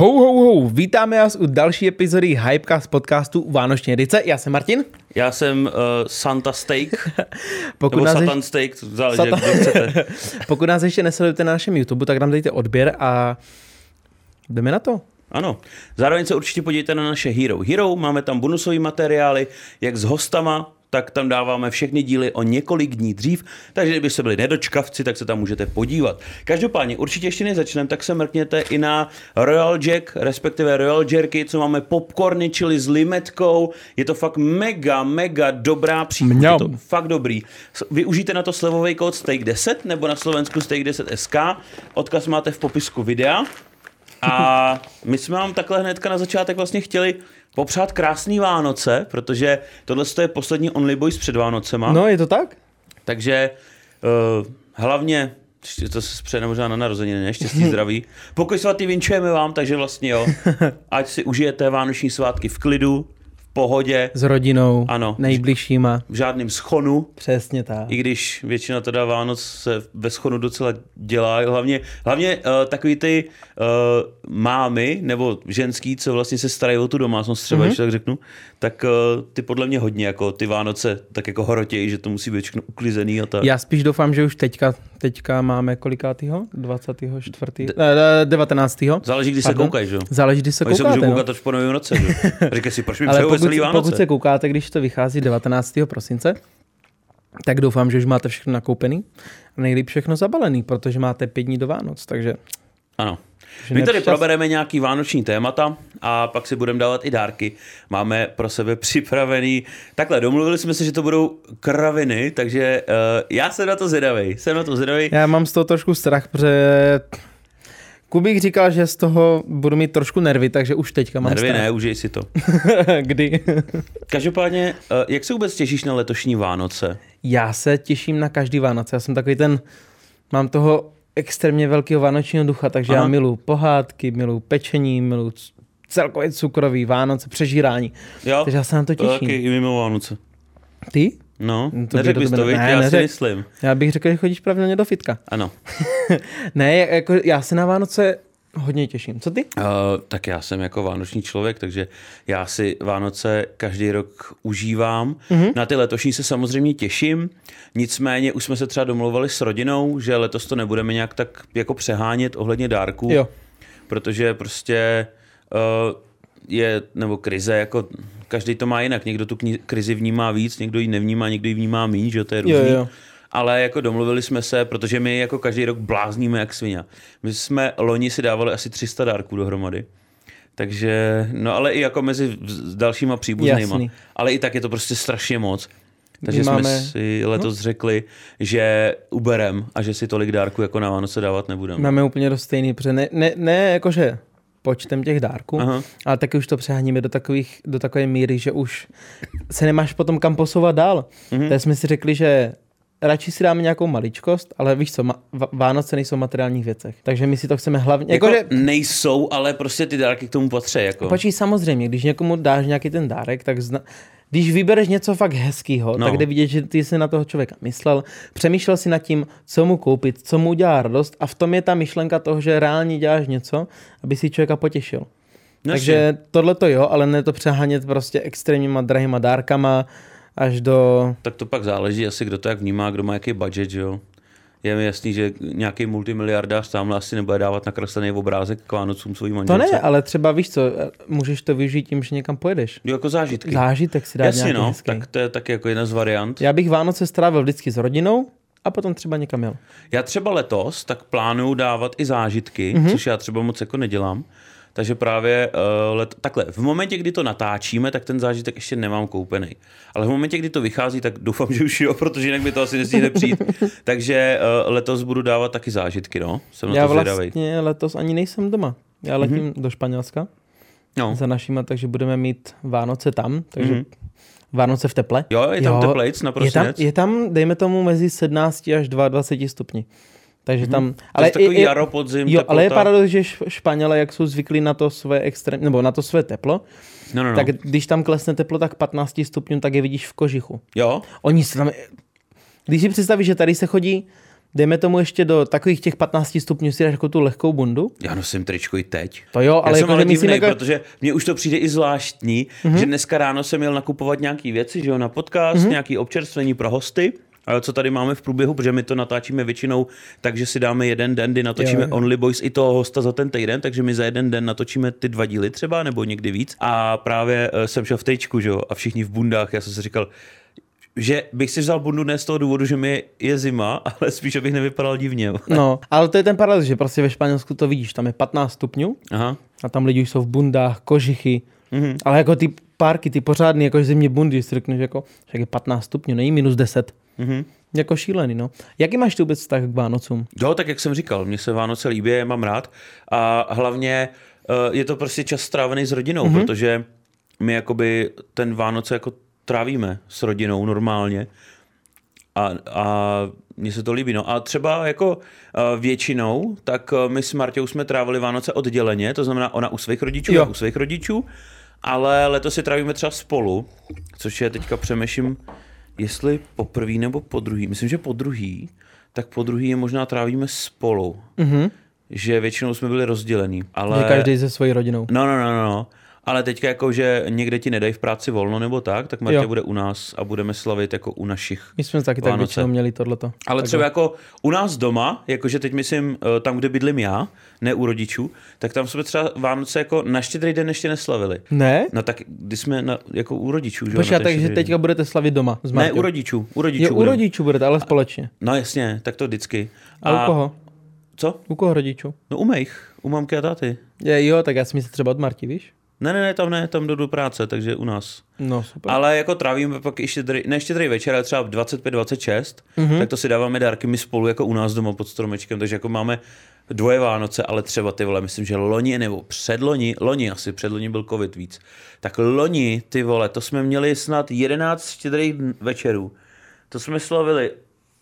Hou, hou, hou, vítáme vás u další epizody Hypecast podcastu Vánoční edice. Já jsem Martin. Já jsem uh, Santa Steak, Pokud nebo nás, Satan ještě, Steak, záleží, Satan- jak chcete. pokud nás ještě nesledujete na našem YouTube, tak nám dejte odběr a jdeme na to. Ano. Zároveň se určitě podívejte na naše Hero. Hero, máme tam bonusové materiály, jak s hostama, tak tam dáváme všechny díly o několik dní dřív, takže kdybyste byli nedočkavci, tak se tam můžete podívat. Každopádně, určitě ještě než začneme, tak se mrkněte i na Royal Jack, respektive Royal Jerky, co máme popcorny, čili s limetkou. Je to fakt mega, mega dobrá příchuť. Je to fakt dobrý. Využijte na to slevový kód Steak10 nebo na Slovensku Steak10SK. Odkaz máte v popisku videa. A my jsme vám takhle hnedka na začátek vlastně chtěli popřát krásný Vánoce, protože tohle je poslední Only Boys před Vánocema. No, je to tak? Takže uh, hlavně, to se přeje možná na narozeniny, ne? Štěstí, zdraví. Pokoj svatý vinčujeme vám, takže vlastně jo. Ať si užijete vánoční svátky v klidu, pohodě, S rodinou, Ano. nejbližšíma. v žádném schonu, Přesně tak. i když většina teda Vánoc se ve schonu docela dělá. Hlavně, hlavně uh, takový ty uh, mámy nebo ženský, co vlastně se starají o tu domácnost, třeba, mm-hmm. když tak řeknu, tak uh, ty podle mě hodně jako ty Vánoce tak jako horotějí, že to musí být všechno uklizený a tak. Já spíš doufám, že už teďka, teďka máme kolikátýho? 24. Eh, 19. Záleží, kdy se Pardon? koukají, že jo? Záleží, kdy se Oni se můžou no. koukat až po novém roce, že? jo? Říkají si, proč mi Ale pokud, veselý Vánoce? pokud se koukáte, když to vychází 19. prosince, tak doufám, že už máte všechno nakoupený a nejlíp všechno zabalený, protože máte pět dní do Vánoc, takže Ano. My tady probereme nějaký vánoční témata a pak si budeme dávat i dárky. Máme pro sebe připravený. Takhle, domluvili jsme se, že to budou kraviny, takže uh, já jsem na to zvědavej. Jsem na to zvědavej. já mám z toho trošku strach, protože Kubík říkal, že z toho budu mít trošku nervy, takže už teďka mám Nervy strach. ne, užij si to. Kdy? Každopádně, uh, jak se vůbec těšíš na letošní Vánoce? Já se těším na každý Vánoce. Já jsem takový ten, mám toho extrémně velkého vánočního ducha, takže Aha. já miluji pohádky, miluji pečení, miluji c- celkově cukrový Vánoce, přežírání. Jo, Takže já se na to to těším. taky i mimo Vánoce. Ty? No, No, to neřekl bys to, ne, Já si neřek. myslím. Já bych řekl, že chodíš pravidelně do fitka. Ano. Ne, jako já se na Vánoce hodně těším. Co ty? Uh, tak já jsem jako vánoční člověk, takže já si Vánoce každý rok užívám. Mhm. Mm-hmm. Na ty letošní se samozřejmě těším, nicméně už jsme se třeba domluvili s rodinou, že letos to nebudeme nějak tak jako přehánět ohledně dárků, Jo. protože prostě uh, je, nebo krize, jako každý to má jinak. Někdo tu krizi vnímá víc, někdo ji nevnímá, někdo ji vnímá méně, že jo, to je Jo, různý. jo. Ale jako domluvili jsme se, protože my jako každý rok blázníme jak svině. My jsme loni si dávali asi 300 dárků dohromady. Takže, no ale i jako mezi dalšíma příbuznýma. Jasný. Ale i tak je to prostě strašně moc. Takže My jsme máme- si letos no. řekli, že uberem a že si tolik dárků jako na Vánoce dávat nebudeme. Máme úplně dost stejný, protože ne, ne, ne jakože počtem těch dárků, Aha. ale taky už to přeháníme do, takových, do takové míry, že už se nemáš potom kam posouvat dál. Mhm. Mm-hmm. Tak jsme si řekli, že radši si dáme nějakou maličkost, ale víš co, ma- Vánoce nejsou v materiálních věcech. Takže my si to chceme hlavně... Jako, Jakože, nejsou, ale prostě ty dárky k tomu patří. Jako. Počkej, samozřejmě, když někomu dáš nějaký ten dárek, tak zna... když vybereš něco fakt hezkého, No. tak jde vidět, že ty jsi na toho člověka myslel, přemýšlel si nad tím, co mu koupit, co mu udělá radost a v tom je ta myšlenka toho, že reálně děláš něco, aby si člověka potěšil. No Takže tohle to jo, ale ne to přehánět prostě extrémníma drahýma dárkama až do... Tak to pak záleží asi, kdo to jak vnímá, kdo má jaký budget, jo. Je mi jasný, že nějaký multimiliardář tamhle asi nebude dávat nakreslený obrázek k Vánocům To manželce. ne, ale třeba víš co, můžeš to využít tím, že někam pojedeš. Jo, jako zážitky. Zážitek si dát Jasně, no, hezký. tak to je taky jako jedna z variant. Já bych Vánoce strávil vždycky s rodinou a potom třeba někam jel. Já třeba letos tak plánuju dávat i zážitky, Mhm. mm-hmm. což já třeba moc jako nedělám. Takže právě uh, let, takhle, v momentě, kdy to natáčíme, tak ten zážitek ještě nemám koupený. Ale v momentě, kdy to vychází, tak doufám, že už jo, protože jinak by to asi nestihne přijít. Takže uh, letos budu dávat taky zážitky, no. Jsem na Já to zvědavý. vlastně letos ani nejsem doma. Já letím mm-hmm. do Španělska No. za našima, takže budeme mít Vánoce tam, takže mm-hmm. Vánoce v teple. Jo, je tam teplejc na je tam, je tam, dejme tomu, mezi 17 až 22 stupni. Takže tam... Ale Mhm. takový jaro, podzim, Jo, ale je paradox, že Š- Španělé, jak jsou zvyklí na to své extrém, nebo na to své teplo, No, no, no. tak když tam klesne teplo tak 15 stupňů, tak je vidíš v kožichu. Jo, Oni se tam... Když si představíš, že tady se chodí dejme tomu ještě do takových těch 15 stupňů si dáš jako tu lehkou bundu. Já nosím tričko i teď. To jo, ale Já jsem jako, ale divnej, jako, protože mně už to přijde i zvláštní, mm-hmm. že dneska ráno jsem měl nakupovat nějaké věci, že jo, na podcast, mm-hmm. nějaké občerstvení pro hosty. A co tady máme v průběhu, protože my to natáčíme většinou, takže si dáme jeden den, kdy natočíme Jo. Only Boys i toho hosta za ten týden, takže my za jeden den natočíme ty dva díly třeba, nebo někdy víc. A právě eh, jsem šel v tričku, že jo, a všichni v bundách, já jsem si říkal, že bych si vzal bundu ne z toho důvodu, že mi je zima, ale spíš, abych nevypadal divně. no, ale to je ten paradox, že prostě ve Španělsku to vidíš, tam je 15 stupňů Aha. a tam lidi už jsou v bundách, kožichy, Mhm. mm-hmm. ale jako ty párky, ty pořádný, jako zimní bundy, si řekneš jako, že je 15 stupňů, není minus 10. Mhm. Jako šílený, no. Jaký máš ty vůbec vztah k Vánocům? Jo, tak jak jsem říkal, mně se Vánoce líbí, je mám rád a hlavně eh, je to prostě čas strávený s rodinou, mm-hmm. protože my jakoby ten Vánoce jako trávíme s rodinou normálně a, a mně se to líbí. No a třeba jako eh, většinou, tak eh, my s Martěou jsme trávili Vánoce odděleně, to znamená ona u svých rodičů, Jo. já u svých rodičů, ale letos si trávíme třeba spolu, což je teďka přemýšlím, jestli poprvé nebo po druhý. Myslím, že po druhý, tak po druhý je možná trávíme spolu. Mhm. Že většinou jsme byli rozdělení. Ale... Že každý se svojí rodinou. No, no, no, no, no. Ale teďka jako, že někde ti nedají v práci volno nebo tak, tak Marta Jo. bude u nás a budeme slavit jako u našich. My jsme taky tak Vánoce. většinou měli tohleto. Ale Takhle. třeba jako u nás doma, jakože teď myslím eh, tam, kde bydlím já, ne u rodičů, tak tam jsme třeba Vánoce jako na štědrý den ještě neslavili. Ne? No tak, když jsme na, jako u rodičů, že jo, Počkej, takže den. teďka budete slavit doma s Ne, u rodičů, u rodičů. Jo, u rodičů budete, ale společně. No jasně, tak to vždycky. A, u koho? Co? U koho rodičů? No u mých, u mamky a táty. Je, jo, tak já si myslím třeba od Marti, víš? Ne, ne, ne, tam ne, tam jdu do práce, takže u nás. No, super. Ale jako trávíme pak i štědrý, ne štědrý večer, ale třeba v 25-26, Mhm. mm-hmm. tak to si dáváme dárky my spolu jako u nás doma pod stromečkem, takže jako máme dvoje Vánoce, ale třeba ty vole, myslím, že loni nebo předloni, loni asi, předloni byl covid víc, tak loni, ty vole, to jsme měli snad 11 štědrých večerů. To jsme slavili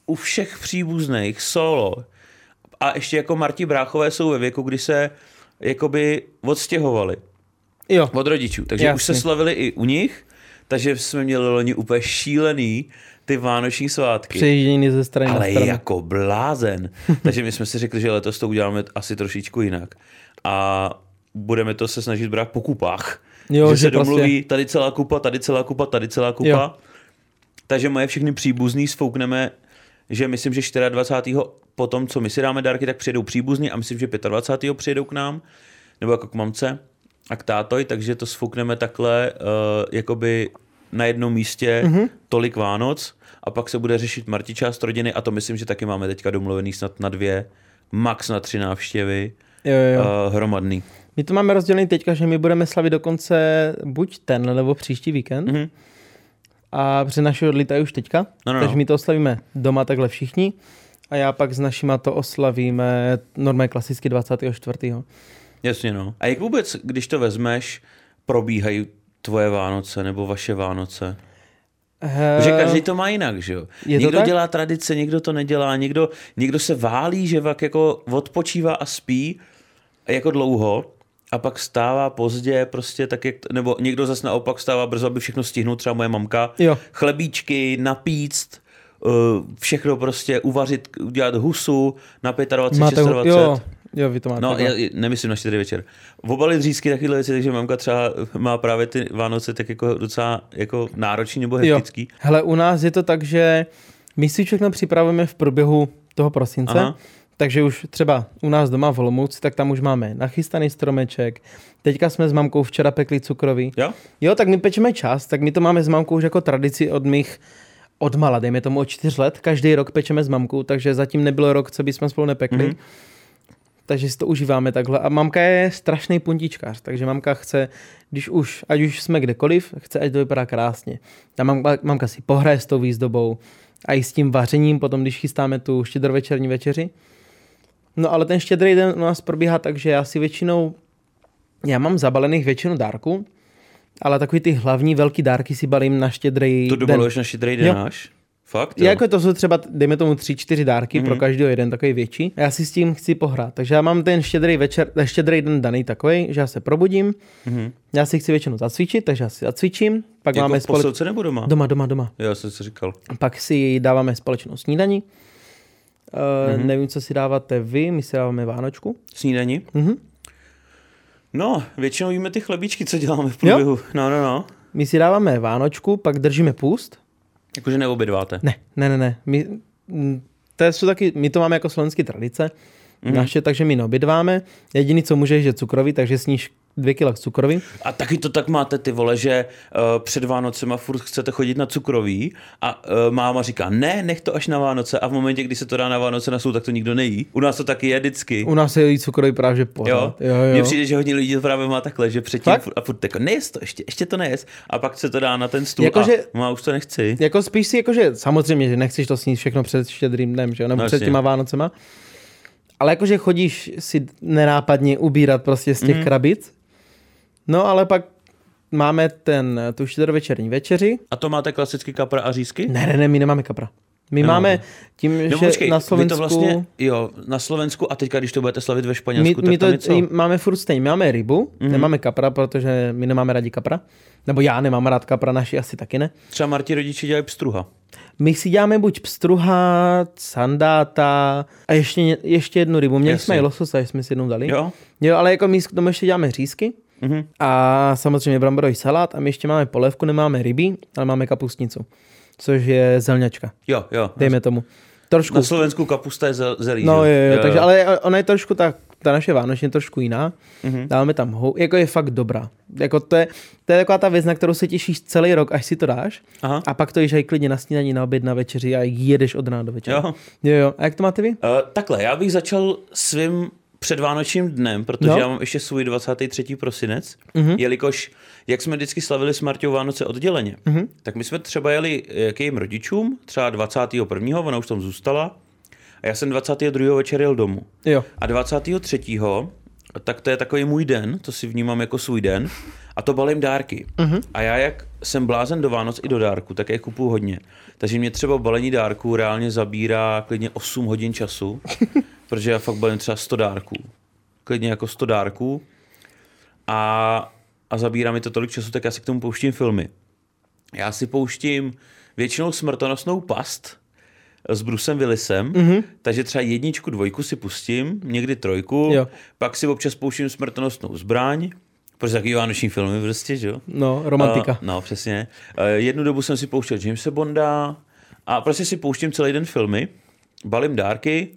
u všech příbuzných solo. A ještě jako Marti Bráchové jsou ve věku, kdy se jakoby odstěhovali Jo, od rodičů. Takže Jasně. už se slavili i u nich, takže jsme měli loni úplně šílený ty vánoční svátky. přejíždění ze strany na ale stranu. jako blázen. takže my jsme si řekli, že letos to uděláme asi trošičku jinak. A budeme to se snažit brát po kupách. Jo, že, že se prostě- domluví tady celá kupa, tady celá kupa, tady celá kupa. Jo. Takže moje všechny příbuzný sfoukneme, že myslím, že 24. po tom, co my si dáme dárky, tak přijedou příbuzní a myslím, že 25. přijedou k nám, nebo jako k mamce a k tátoj, takže to sfoukneme takhle uh, jakoby na jednom místě Mhm. mm-hmm. tolik Vánoc a pak se bude řešit Marti část rodiny a to myslím, že taky máme teďka domluvený snad na dvě, max na tři návštěvy Jo, jo. uh, hromadný. My to máme rozdělený teďka, že my budeme slavit dokonce buď ten, nebo příští víkend. Mhm. A při naši odlítají už teďka, No, no, takže no. my to oslavíme doma takhle všichni. A já pak s našima to oslavíme normálně klasicky 24. Jasně no. A jak vůbec, když to vezmeš, probíhají tvoje Vánoce nebo vaše Vánoce? Že každý to má jinak, že jo? Eh, je někdo tak? dělá tradice, někdo to nedělá, někdo, někdo se válí, že pak jako odpočívá a spí jako dlouho a pak stává pozdě, prostě tak jak, nebo někdo zase naopak stává brzo, aby všechno stihnul, třeba moje mamka. Jo. Chlebíčky, napíct, uh, všechno prostě uvařit, udělat husu na 25, Máte, 26. jo, jo, vy to máte. No, já nemyslím na štědrý večer. Obalit řízky, takovéhle věci, takže mamka třeba má právě ty Vánoce tak jako docela jako náročný nebo Jo. hektický. Hele, u nás je to tak, že my si všechno připravujeme v průběhu toho prosince, Aha. takže už třeba u nás doma v Olomouci, tak tam už máme nachystaný stromeček. Teďka jsme s mamkou včera pekli cukroví. Jo? Jo, tak my pečeme čas, tak my to máme s mamkou už jako tradici od mých od mala, dejme tomu od čtyř let. Každý rok pečeme s mamkou, takže zatím nebylo rok, co bychom spolu nepekli. Mhm. Mm-hmm. Takže si to užíváme takhle. A mamka je strašný puntičkář, takže mamka chce, když už, ať už jsme kdekoliv, chce, ať to vypadá krásně. A mamka, mamka si pohraje s tou výzdobou a i s tím vařením, potom když chystáme tu štědrovečerní večeři. No ale ten štědrý den u nás probíhá tak, že já si většinou, já mám zabalených většinu dárků, ale takový ty hlavní velký dárky si balím na štědrý To den. dobaluješ na štědrý den Jo. náš? Fakt? Jo. Jako to jsou třeba, dejme tomu tři, čtyři dárky mm-hmm. pro každého jeden takový větší. Já si s tím chci pohrát. Takže já mám ten štědrý večer, ten štědrý den daný takový, že já se probudím, mm-hmm. já si chci většinou zacvičit, takže já si zacvičím, pak Jako máme v nebo doma? Doma, doma, doma. Já jsem si říkal. Pak si dáváme společnou snídaní. Uh, mm-hmm. Nevím, co si dáváte vy, my si dáváme Vánočku. Snídani? Mhm. No, většinou víme ty chlebíčky, co děláme v průběhu. No, no, no. My si dáváme Vánočku, pak držíme půst. Jakože neobědváte. Ne, ne, ne, ne. My, mm, to jsou taky, my to máme jako slovenské tradice, mm-hmm. naše, takže my neobědváme. Jediný, co můžeš, je cukroví, takže sníš dvě kila cukroví. A taky to tak máte ty vole, že uh, před Vánocema furt chcete chodit na cukroví a uh, máma říká, ne, nech to až na Vánoce a v momentě, kdy se to dá na Vánoce na stůl, tak to nikdo nejí. U nás to taky je vždycky. U nás se jí cukroví právě pořád. Jo, jo, jo. Mně přijde, že hodně lidí to právě má takhle, že předtím Fakt? a furt jako, nejez to, ještě, ještě to nejez. A pak se to dá na ten stůl Jakože- a má už to nechci. Jako spíš si, jakože samozřejmě, že nechceš to snít všechno před štědrým dnem, že jo, nebo No před těma Vánocema. Ale jakože chodíš si nenápadně ubírat prostě z těch mm. krabic. No ale pak máme ten, tu štědrovečerní večeři. A to máte klasicky kapra a řízky? Ne, ne, ne, my nemáme kapra. My Nemáme. máme tím, No že počkej, na Slovensku... to vlastně, jo, na Slovensku a teďka, když to budete slavit ve my, Španělsku, my tak to tam máme furt stejně. My máme rybu, Mhm. mm. nemáme kapra, protože my nemáme rádi kapra. Nebo já nemám rád kapra, naši asi taky ne. Třeba Marti rodiče dělají pstruha. My si děláme buď pstruha, sandáta a ještě, ještě jednu rybu. Měli Jasně. jsme i lososa, jsme si jednou dali. Jo? jo ale jako my k tomu ještě děláme řízky Mhm. a samozřejmě bramborový salát a my ještě máme polévku, nemáme ryby, ale máme kapustnicu, což je zelňačka, Jo, jo. dejme tomu. Trošku. Na Slovensku kapusta je zel, zelí, No že? jo, jo, takže, ale ona je trošku tak, ta naše vánoční je trošku jiná. Mm-hmm. Dáváme tam hou, jako je fakt dobrá. Jako to je, to je taková ta věc, na kterou se těšíš celý rok, až si to dáš. Aha. A pak to jíš aj klidně na snídaní, na oběd, na večeři a jedeš od rána do večera. Jo. jo, jo. A jak to máte vy? Uh, takhle, já bych začal svým předvánočním dnem, protože No. já mám ještě svůj 23. prosinec, mm-hmm. jelikož, jak jsme vždycky slavili s Marťou Vánoce odděleně, mm-hmm. tak my jsme třeba jeli k jejím rodičům, třeba 21. ona už tam zůstala, a já jsem 22. večer jel domů. Jo. A 23. tak to je takový můj den, to si vnímám jako svůj den, a to balím dárky. Uh-huh. A já, jak jsem blázen do Vánoc i do dárku, tak je kupuju hodně. Takže mě třeba balení dárků reálně zabírá klidně 8 hodin času, protože já fakt balím třeba 100 dárků. Klidně jako 100 dárků. A, a zabírá mi to tolik času, tak já si k tomu pouštím filmy. Já si pouštím většinou smrtonosnou past s Brusem Willisem, mm-hmm. takže třeba jedničku, dvojku si pustím, někdy trojku, Jo. pak si občas pouštím smrtonosnou zbraň, protože takový vánoční filmy prostě, že jo? No, romantika. Uh, no, přesně. Uh, jednu dobu jsem si pouštěl Jamesa Bonda a prostě si pouštím celý den filmy, balím dárky,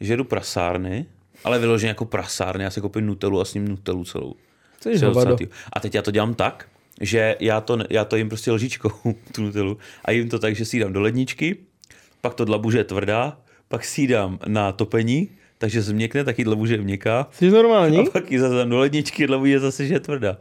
žeru prasárny, ale vyloženě jako prasárny, já si koupím Nutellu a s ním Nutellu celou. Celou. A teď já to dělám tak, že já to, já to jim prostě lžičkou, tu Nutellu, a jim to tak, že si ji dám do ledničky, pak to dlabuže je tvrdá, pak si ji dám na topení, takže změkne, tak ji dlabuže je měkká, Jsi normální? a pak ji zase do ledničky, dlabuže zase, že je tvrdá.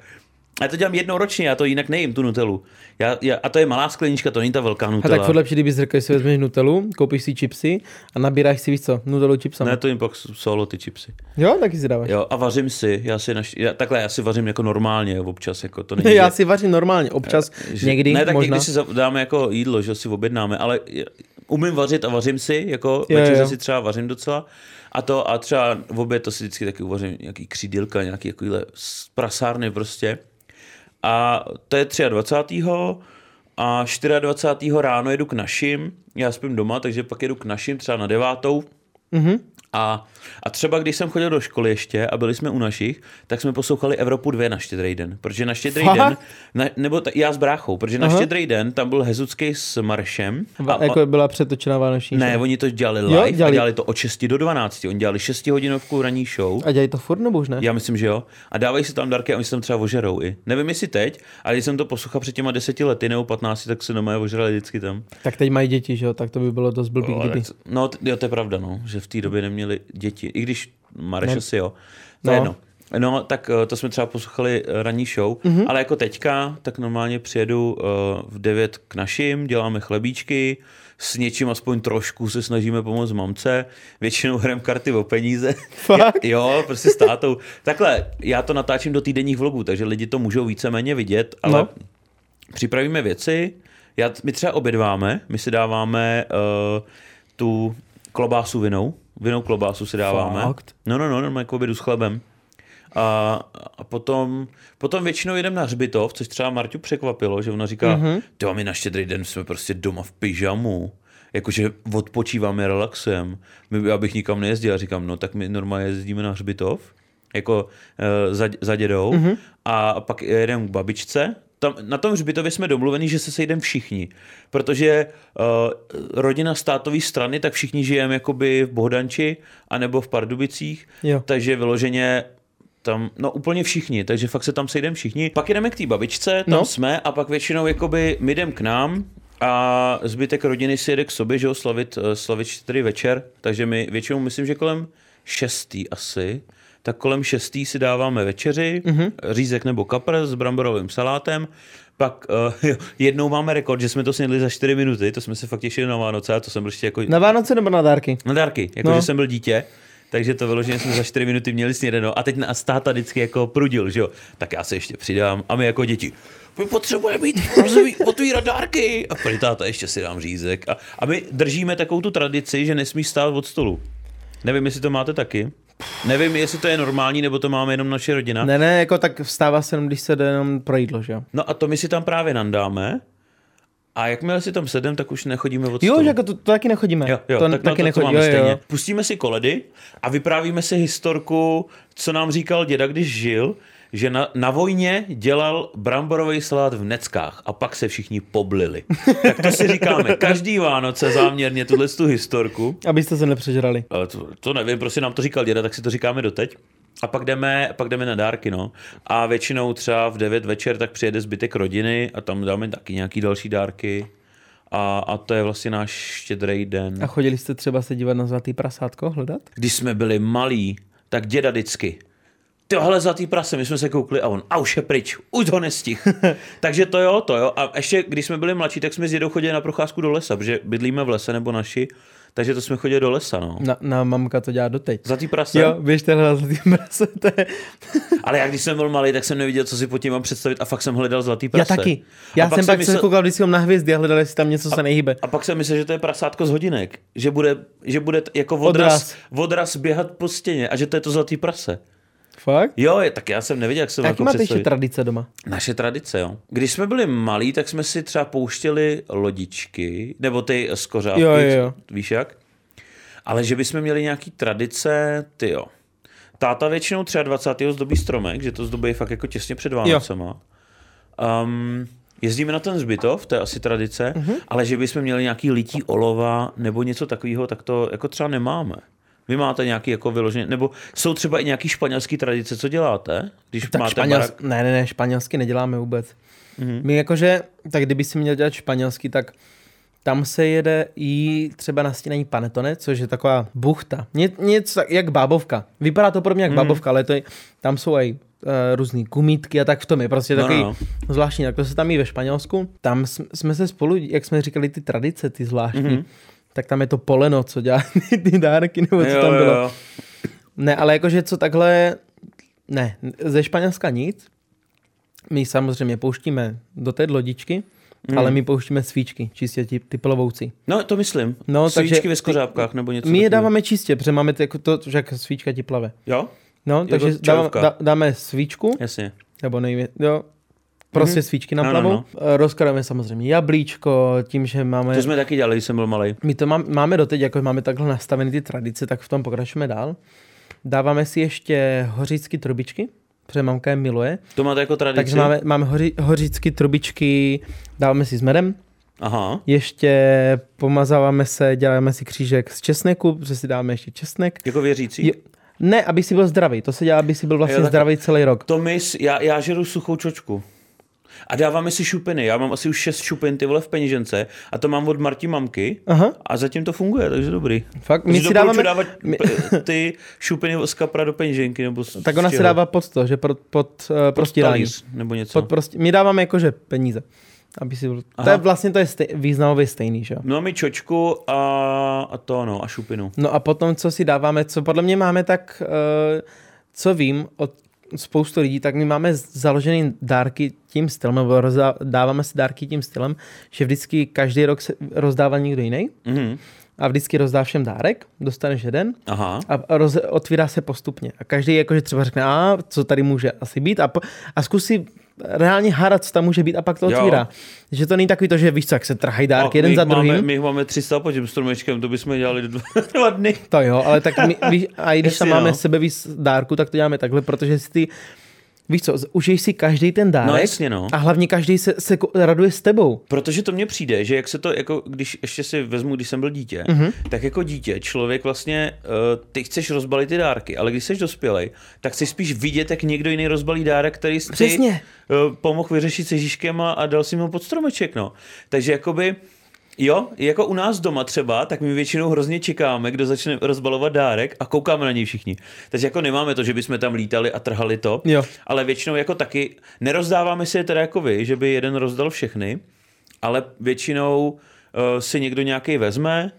A to dělám jednou ročně, já to jinak nejím, tu Nutellu. Já, já, a to je malá sklenička, to není ta velká A Nutella. tak lepší, kdybys řekl, že si vezmeš Nutellu, koupíš si chipsy a nabíráš si, víš co, Nutellu chipsama. Ne, to jim pak solo ty chipsy. Jo, taky si dáváš. Jo, a vařím si, já si naš... já, takhle, já si vařím jako normálně občas, jako to není, Já že- si vařím normálně, občas, že, někdy, ne, tak možná. někdy si dáme jako jídlo, že si objednáme, ale umím vařit a vařím si, jako Jo, večeře jo. si třeba vařím docela. A to a třeba v oběd to si vždycky taky uvařím nějaký křídílka, nějaký takovýhle prasárny prostě. A to je 23. a 24. ráno jedu k našim, já spím doma, takže pak jedu k našim třeba na devátou, Mhm. a, a třeba když jsem chodil do školy ještě a byli jsme u našich, tak jsme poslouchali Evropu 2 na štědrý den. Protože na štědrý Fakt? den, na, nebo t- já s bráchou, protože na Aha. štědrý den tam byl Hezucký s Maršem. Va- A, jako byla přetočená vánoční ne, show. oni to dělali Jo, live dělali. dělali. a dělali to od 6 do 12. Oni dělali 6 hodinovku ranní show. A dělají to furt nebo už ne? Já myslím, že jo. A dávají si tam dárky a oni se tam třeba ožerou i. Nevím, jestli teď, ale když jsem to poslouchal před těma deseti lety nebo 15, tak se doma ožrali vždycky tam. Tak teď mají děti, že jo, tak to by bylo dost blbý, Jo, kdyby. tak- No, jo, to je pravda, no, že v té době neměli děti. I když Mareš asi jo. To No. je jedno. No, tak eh, to jsme třeba poslouchali eh, ranní show, mm-hmm. ale jako teďka, tak normálně přijedu uh, v 9 k našim, děláme chlebíčky, s něčím aspoň trošku se snažíme pomoct mamce, většinou hrem karty o peníze. Fakt? jo, prostě s tátou. Takhle, já to natáčím do týdenních vlogů, takže lidi to můžou víceméně vidět, ale No. připravíme věci, já, my třeba obědváme, my si dáváme uh, tu klobásu vinou, vinou klobásu si dáváme. Fakt? No, no, no, no, jako obědu s chlebem. A, a potom, potom většinou jedeme na hřbitov, což třeba Marťu překvapilo, že ona říká, Mhm. mm-hmm. my na štědrý den jsme prostě doma v pyžamu. jakože odpočíváme, relaxujeme. My, abych nikam nejezdil a říkám, no tak my normálně jezdíme na hřbitov, jako uh, za, za dědou mm-hmm. a pak jedeme k babičce tam, na tom hřbitově jsme domluveni, že se sejdeme všichni, protože uh, rodina státové strany, tak všichni žijeme jakoby v Bohdanči anebo v Pardubicích, jo. takže vyloženě tam, no úplně všichni, takže fakt se tam sejdeme všichni. Pak jdeme k té babičce, tam no. jsme a pak většinou jakoby my jdem k nám a zbytek rodiny si jede k sobě, že jo, slavit, eh, slavit čtyři večer, takže my většinou myslím, že kolem šestý asi, tak kolem šestý si dáváme večeři, mm-hmm. řízek nebo kapr s bramborovým salátem, pak uh, jednou máme rekord, že jsme to snědli za 4 minuty, to jsme se fakt těšili na Vánoce a to jsem prostě jako... Na Vánoce nebo na dárky? Na dárky, jako no. že jsem byl dítě. Takže to vyloženě jsme za 4 minuty měli snědeno a teď nás táta vždycky jako prudil, že jo. Tak já se ještě přidám a my jako děti, my potřebujeme mít otvírat dárky. A prý táta, ještě si dám řízek. A, a my držíme takovou tu tradici, že nesmí stát od stolu. Nevím, jestli to máte taky. Nevím, jestli to je normální, nebo to máme jenom naše rodina. Ne, ne, jako tak vstává se jenom, když se jde jenom pro jídlo, že jo? No a to my si tam právě nandáme. A jakmile si tam sedem, tak už nechodíme od Jo, že jako to, to taky nechodíme. Jo, jo, to tak taky no, to, to jo, stejně. Jo. Pustíme si koledy a vyprávíme si historku, co nám říkal děda, když žil, že na, na vojně dělal bramborový salát v Neckách a pak se všichni poblili. tak to si říkáme každý Vánoce záměrně tuhle tu historku. Abyste se nepřežrali. Ale to, to nevím, prostě nám to říkal děda, tak si to říkáme doteď. A pak jdeme, pak jdeme na dárky, no. A většinou třeba v 9 večer tak přijede zbytek rodiny a tam dáme taky nějaký další dárky. A, a to je vlastně náš štědrý den. A chodili jste třeba se dívat na zlatý prasátko, hledat? Když jsme byli malí, tak děda vždycky tyhle zlatý prase, my jsme se koukli a on, a už je pryč, už ho nestih. Takže to jo, to jo. A ještě, když jsme byli mladší, tak jsme s jedou chodili na procházku do lesa, protože bydlíme v lese nebo naši, takže to jsme chodili do lesa, no. Na, na mamka to dělá doteď. Zlatý prase? Jo, běžte hledat zlatý prase, to je... Ale já když jsem byl malý, tak jsem neviděl, co si pod tím mám představit a fakt jsem hledal zlatý prase. Já taky. Já a jsem pak myslel... koukal vždycky na hvězdy a hledal, jestli tam něco se nehybe. A pak jsem myslel, že to je prasátko z hodinek. Že bude, že bude jako odraz, odraz. odraz běhat po stěně a že to je to zlatý prase. Fakt? Jo, je, tak já jsem nevěděl, jak se Jaký jako máte ještě tradice doma? Naše tradice, jo. Když jsme byli malí, tak jsme si třeba pouštěli lodičky, nebo ty skořápky, jo, jo, jo. víš jak? Ale že bychom měli nějaký tradice, ty jo. Táta většinou 23. zdobí stromek, že to zdobí fakt jako těsně před Vánocema. Um, jezdíme na ten zbytov, to je asi tradice, mm-hmm. ale že bychom měli nějaký lití olova nebo něco takového, tak to jako třeba nemáme. Vy máte nějaký jako vyložený, nebo jsou třeba i nějaký španělský tradice, co děláte? Když tak máte španělsk... barak... Ne, ne, ne, španělsky neděláme vůbec. Mm-hmm. My jakože, tak kdyby si měl dělat španělsky, tak tam se jede i třeba na stínaní panetone, což je taková buchta. Ně, něco jak bábovka. Vypadá to podobně jak mm. bábovka, ale to je, tam jsou i uh, různé gumítky a tak v tom je prostě no, takový no, no. zvláštní. Tak to se tam i ve Španělsku. Tam jsme se spolu, jak jsme říkali, ty tradice, ty zvláštní, mm-hmm tak tam je to poleno, co dělá ty dárky, nebo co jo, tam bylo. Jo. Ne, ale jakože co takhle, ne, ze Španělska nic. My samozřejmě pouštíme do té lodičky, mm. ale my pouštíme svíčky, čistě ty, ty plovoucí. No, to myslím. No, Svíčky takže, ve skořápkách nebo něco My je dáváme čistě, protože máme to, jako to, že jak svíčka ti plave. Jo? No, takže dáváme, dá, dáme svíčku. Jasně. Nebo nejmě, jo, Prostě mm-hmm. svíčky na plavu. No, no, no. Samozřejmě jablíčko, tím, že máme... To jsme taky dělali, když jsem byl malý. My to má, máme doteď, jako máme takhle nastavené ty tradice, tak v tom pokračujeme dál. Dáváme si ještě hořické trubičky, protože mamka je miluje. To máte jako tradici? Takže máme, máme hoři, hořické trubičky, dáváme si s medem. Aha. Ještě pomazáváme se, děláme si křížek z česneku, protože si dáme ještě česnek. Jako věřící? Je, ne, aby si byl zdravý. To se dělá, aby si byl vlastně jo, zdravý celý rok. To my, já, já žeru suchou čočku. A dáváme si šupiny. Já mám asi už šest šupin ty vole v peněžence a to mám od Marti mamky Aha. a zatím to funguje, takže dobrý. Fakt, my si dáváme... dávat my... ty šupiny z kapra do peněženky. Nebo z, tak ona se dává pod to, že pod, pod, uh, prostírání. nebo něco. Pod prostí... My dáváme jakože peníze. Aby si byl... To je vlastně to je stej... významově stejný, že No my čočku a, a to no, a šupinu. No a potom, co si dáváme, co podle mě máme tak, uh, co vím od spoustu lidí, tak my máme založený dárky tím stylem, nebo dáváme si dárky tím stylem, že vždycky každý rok se rozdává někdo jiný. Mm-hmm. A vždycky rozdá všem dárek, dostaneš jeden Aha. a roz, otvírá se postupně. A každý jakože třeba řekne, a co tady může asi být a, po, a zkusí reálně harac tam může být a pak to Jo. otvírá. Že to není takový to, že víš co, jak se trhají dárky jeden my za druhým. Máme, my jich máme 300 pod tím stromečkem, to bychom dělali dva, dva dny. To jo, ale tak my, víš, a i když Jasně, tam máme no. sebevíc dárku, tak to děláme takhle, protože si ty, víš co, užiješ si každý ten dárek No jasně, no. a hlavně každý se, se raduje s tebou. Protože to mně přijde, že jak se to, jako když ještě si vezmu, když jsem byl dítě, Mhm. mm-hmm. tak jako dítě člověk vlastně, uh, ty chceš rozbalit ty dárky, ale když jsi dospělej, tak chceš spíš vidět, jak někdo jiný rozbalí dárek, který jsi Přesně. uh, pomohl vyřešit se Žižkem a, a dal si mu pod stromeček, no. Takže jakoby, Jo, jako u nás doma třeba, tak my většinou hrozně čekáme, kdo začne rozbalovat dárek a koukáme na něj všichni. Takže jako nemáme to, že bychom tam lítali a trhali to, Jo. ale většinou jako taky nerozdáváme si je teda jako vy, že by jeden rozdal všechny, ale většinou uh, si někdo nějaký vezme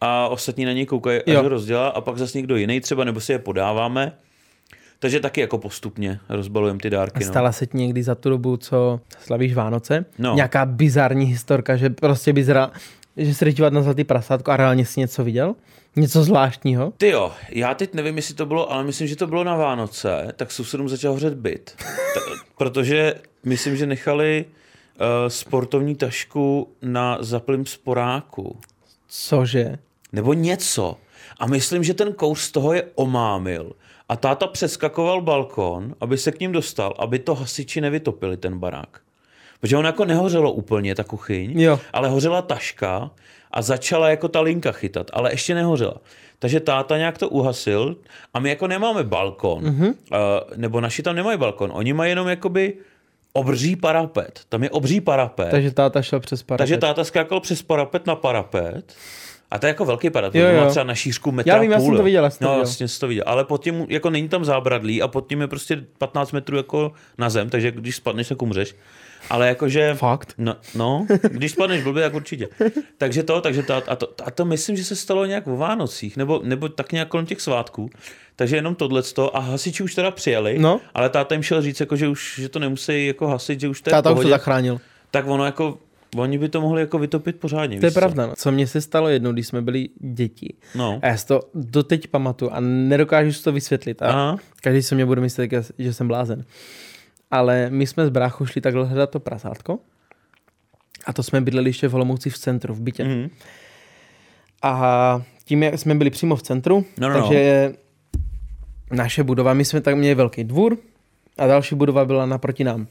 a ostatní na něj koukají, až ho rozdělá a pak zase někdo jiný třeba, nebo si je podáváme. Takže taky jako postupně rozbalujeme ty dárky. No. Stala se ti někdy za tu dobu, co slavíš Vánoce? No. Nějaká bizarní historka, že prostě bys ra... že se dívat na zlatý prasátko a reálně si něco viděl? Něco zvláštního? Ty jo, já teď nevím, jestli to bylo, ale myslím, že to bylo na Vánoce, tak sousedům začal hořet byt. Ta, protože myslím, že nechali uh, sportovní tašku na zaplým sporáku. Cože? Nebo něco. A myslím, že ten kouř z toho je omámil. A táta přeskakoval balkon, aby se k ním dostal, aby to hasiči nevytopili ten barák. Protože on jako nehořelo úplně, ta kuchyň, Jo. ale hořela taška a začala jako ta linka chytat, ale ještě nehořela. Takže táta nějak to uhasil a my jako nemáme balkon, Mhm. mm-hmm. uh, nebo naši tam nemají balkon, oni mají jenom jakoby obří parapet. Tam je obří parapet. Takže táta šel přes parapet. Takže táta skákal přes parapet na parapet. A to je jako velký jo, jo. má třeba na šířku metra Já vím, já půl, jsem to jo. viděl, já jsem to No, viděl. vlastně jsi to viděl. Ale pod tím, jako není tam zábradlí a pod tím je prostě 15 metrů jako na zem, takže když spadneš, tak umřeš. Ale jakože... Fakt? No, no když spadneš blbě, tak určitě. Takže to, takže to, a to, a to myslím, že se stalo nějak o Vánocích, nebo, nebo tak nějak kolem těch svátků. Takže jenom tohleto a hasiči už teda přijeli, No. ale táta jim šel říct, jako, že, už, že to nemusí jako hasit, že už to je v Táta už to zachránil. tak ono jako, oni by to mohli jako vytopit pořádně. To je co? pravda. No. Co mně se stalo jednou, když jsme byli děti. No. A já si to doteď pamatuju a nedokážu si to vysvětlit. A Aha. každý se mě bude myslet, že jsem blázen. Ale my jsme s bráchou šli takhle hledat to prasátko. A to jsme bydleli ještě v Olomouci v centru, v bytě. Mhm. A tím, jak jsme byli přímo v centru, No, no, no. takže naše budova, my jsme tak měli velký dvůr a další budova byla naproti nám.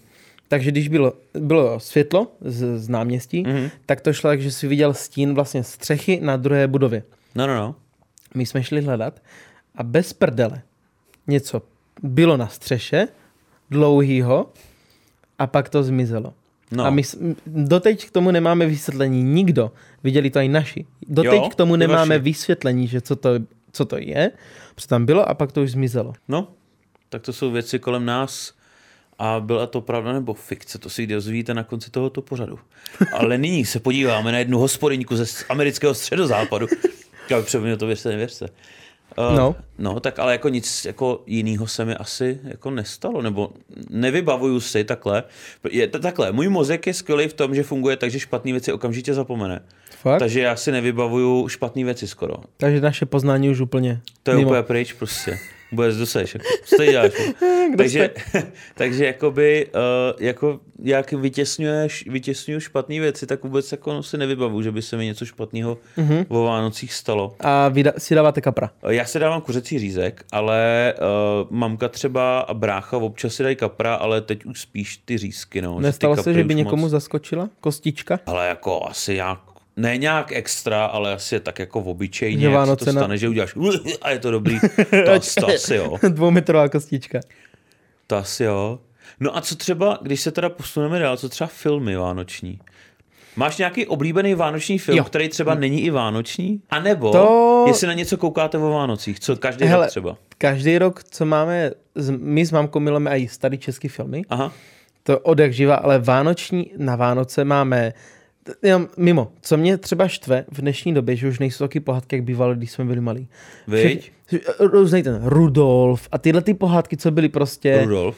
Takže když bylo, bylo světlo z, z náměstí, Mhm. mm-hmm. tak to šlo tak, že si viděl stín vlastně střechy na druhé budově. No, no, no. My jsme šli hledat a bez prdele něco bylo na střeše, dlouhýho, a pak to zmizelo. No. A my doteď k tomu nemáme vysvětlení. Nikdo. Viděli to i naši. Doteď Jo, k tomu nemáme vaši. vysvětlení, že co to, co to je, co tam bylo a pak to už zmizelo. No, tak to jsou věci kolem nás a byla to pravda nebo fikce, to si dozvíte na konci tohoto pořadu. Ale nyní se podíváme na jednu hospodyňku ze amerického středozápadu. Já přepomněl to věřte, nevěřte. Uh, No. no, tak ale jako nic jako jinýho se mi asi jako nestalo, nebo nevybavuju si takhle. Je to takhle, můj mozek je skvělý v tom, že funguje tak, že špatné věci okamžitě zapomene. Fakt? Takže já si nevybavuju špatné věci skoro. Takže naše poznání už úplně To je mimo. úplně pryč prostě. Vůbec doseš. Jako, co tady děláš? takže, takže jakoby, uh, jako, jak vytěsňuješ, vytěsňuju špatné věci, tak vůbec jako si nevybavu, že by se mi něco špatného Mhm. mm-hmm. o Vánocích stalo. A vy da- si dáváte kapra. Eh, Já si dávám kuřecí řízek, ale uh, mamka třeba a brácha občas si dají kapra, ale teď už spíš ty řízky. No, ty Nestalo se, že by někomu Moc... zaskočila kostička? Ale jako asi nějak, ne nějak extra, ale asi tak jako obyčejně, Že jak se to na- stane, že uděláš a je to dobrý. To, to asi jo. Dvoumetrová kostička. To asi jo. No a co třeba, když se teda posuneme dál, co třeba filmy vánoční? Máš nějaký oblíbený vánoční film, Jo. který třeba není i vánoční? A nebo To- jestli na něco koukáte o Vánocích, co každý Hele, rok třeba? Každý rok, co máme, my s mamkou milujeme i starý český filmy, Aha, to od jak živa, ale vánoční, na Vánoce máme, jenom mimo, co mě třeba štve v dnešní době, že už nejsou taky pohádky, jak bývaly, když jsme byli malí. Viď? Různý ten Rudolf a tyhle ty pohádky, co byly prostě, Rudolf.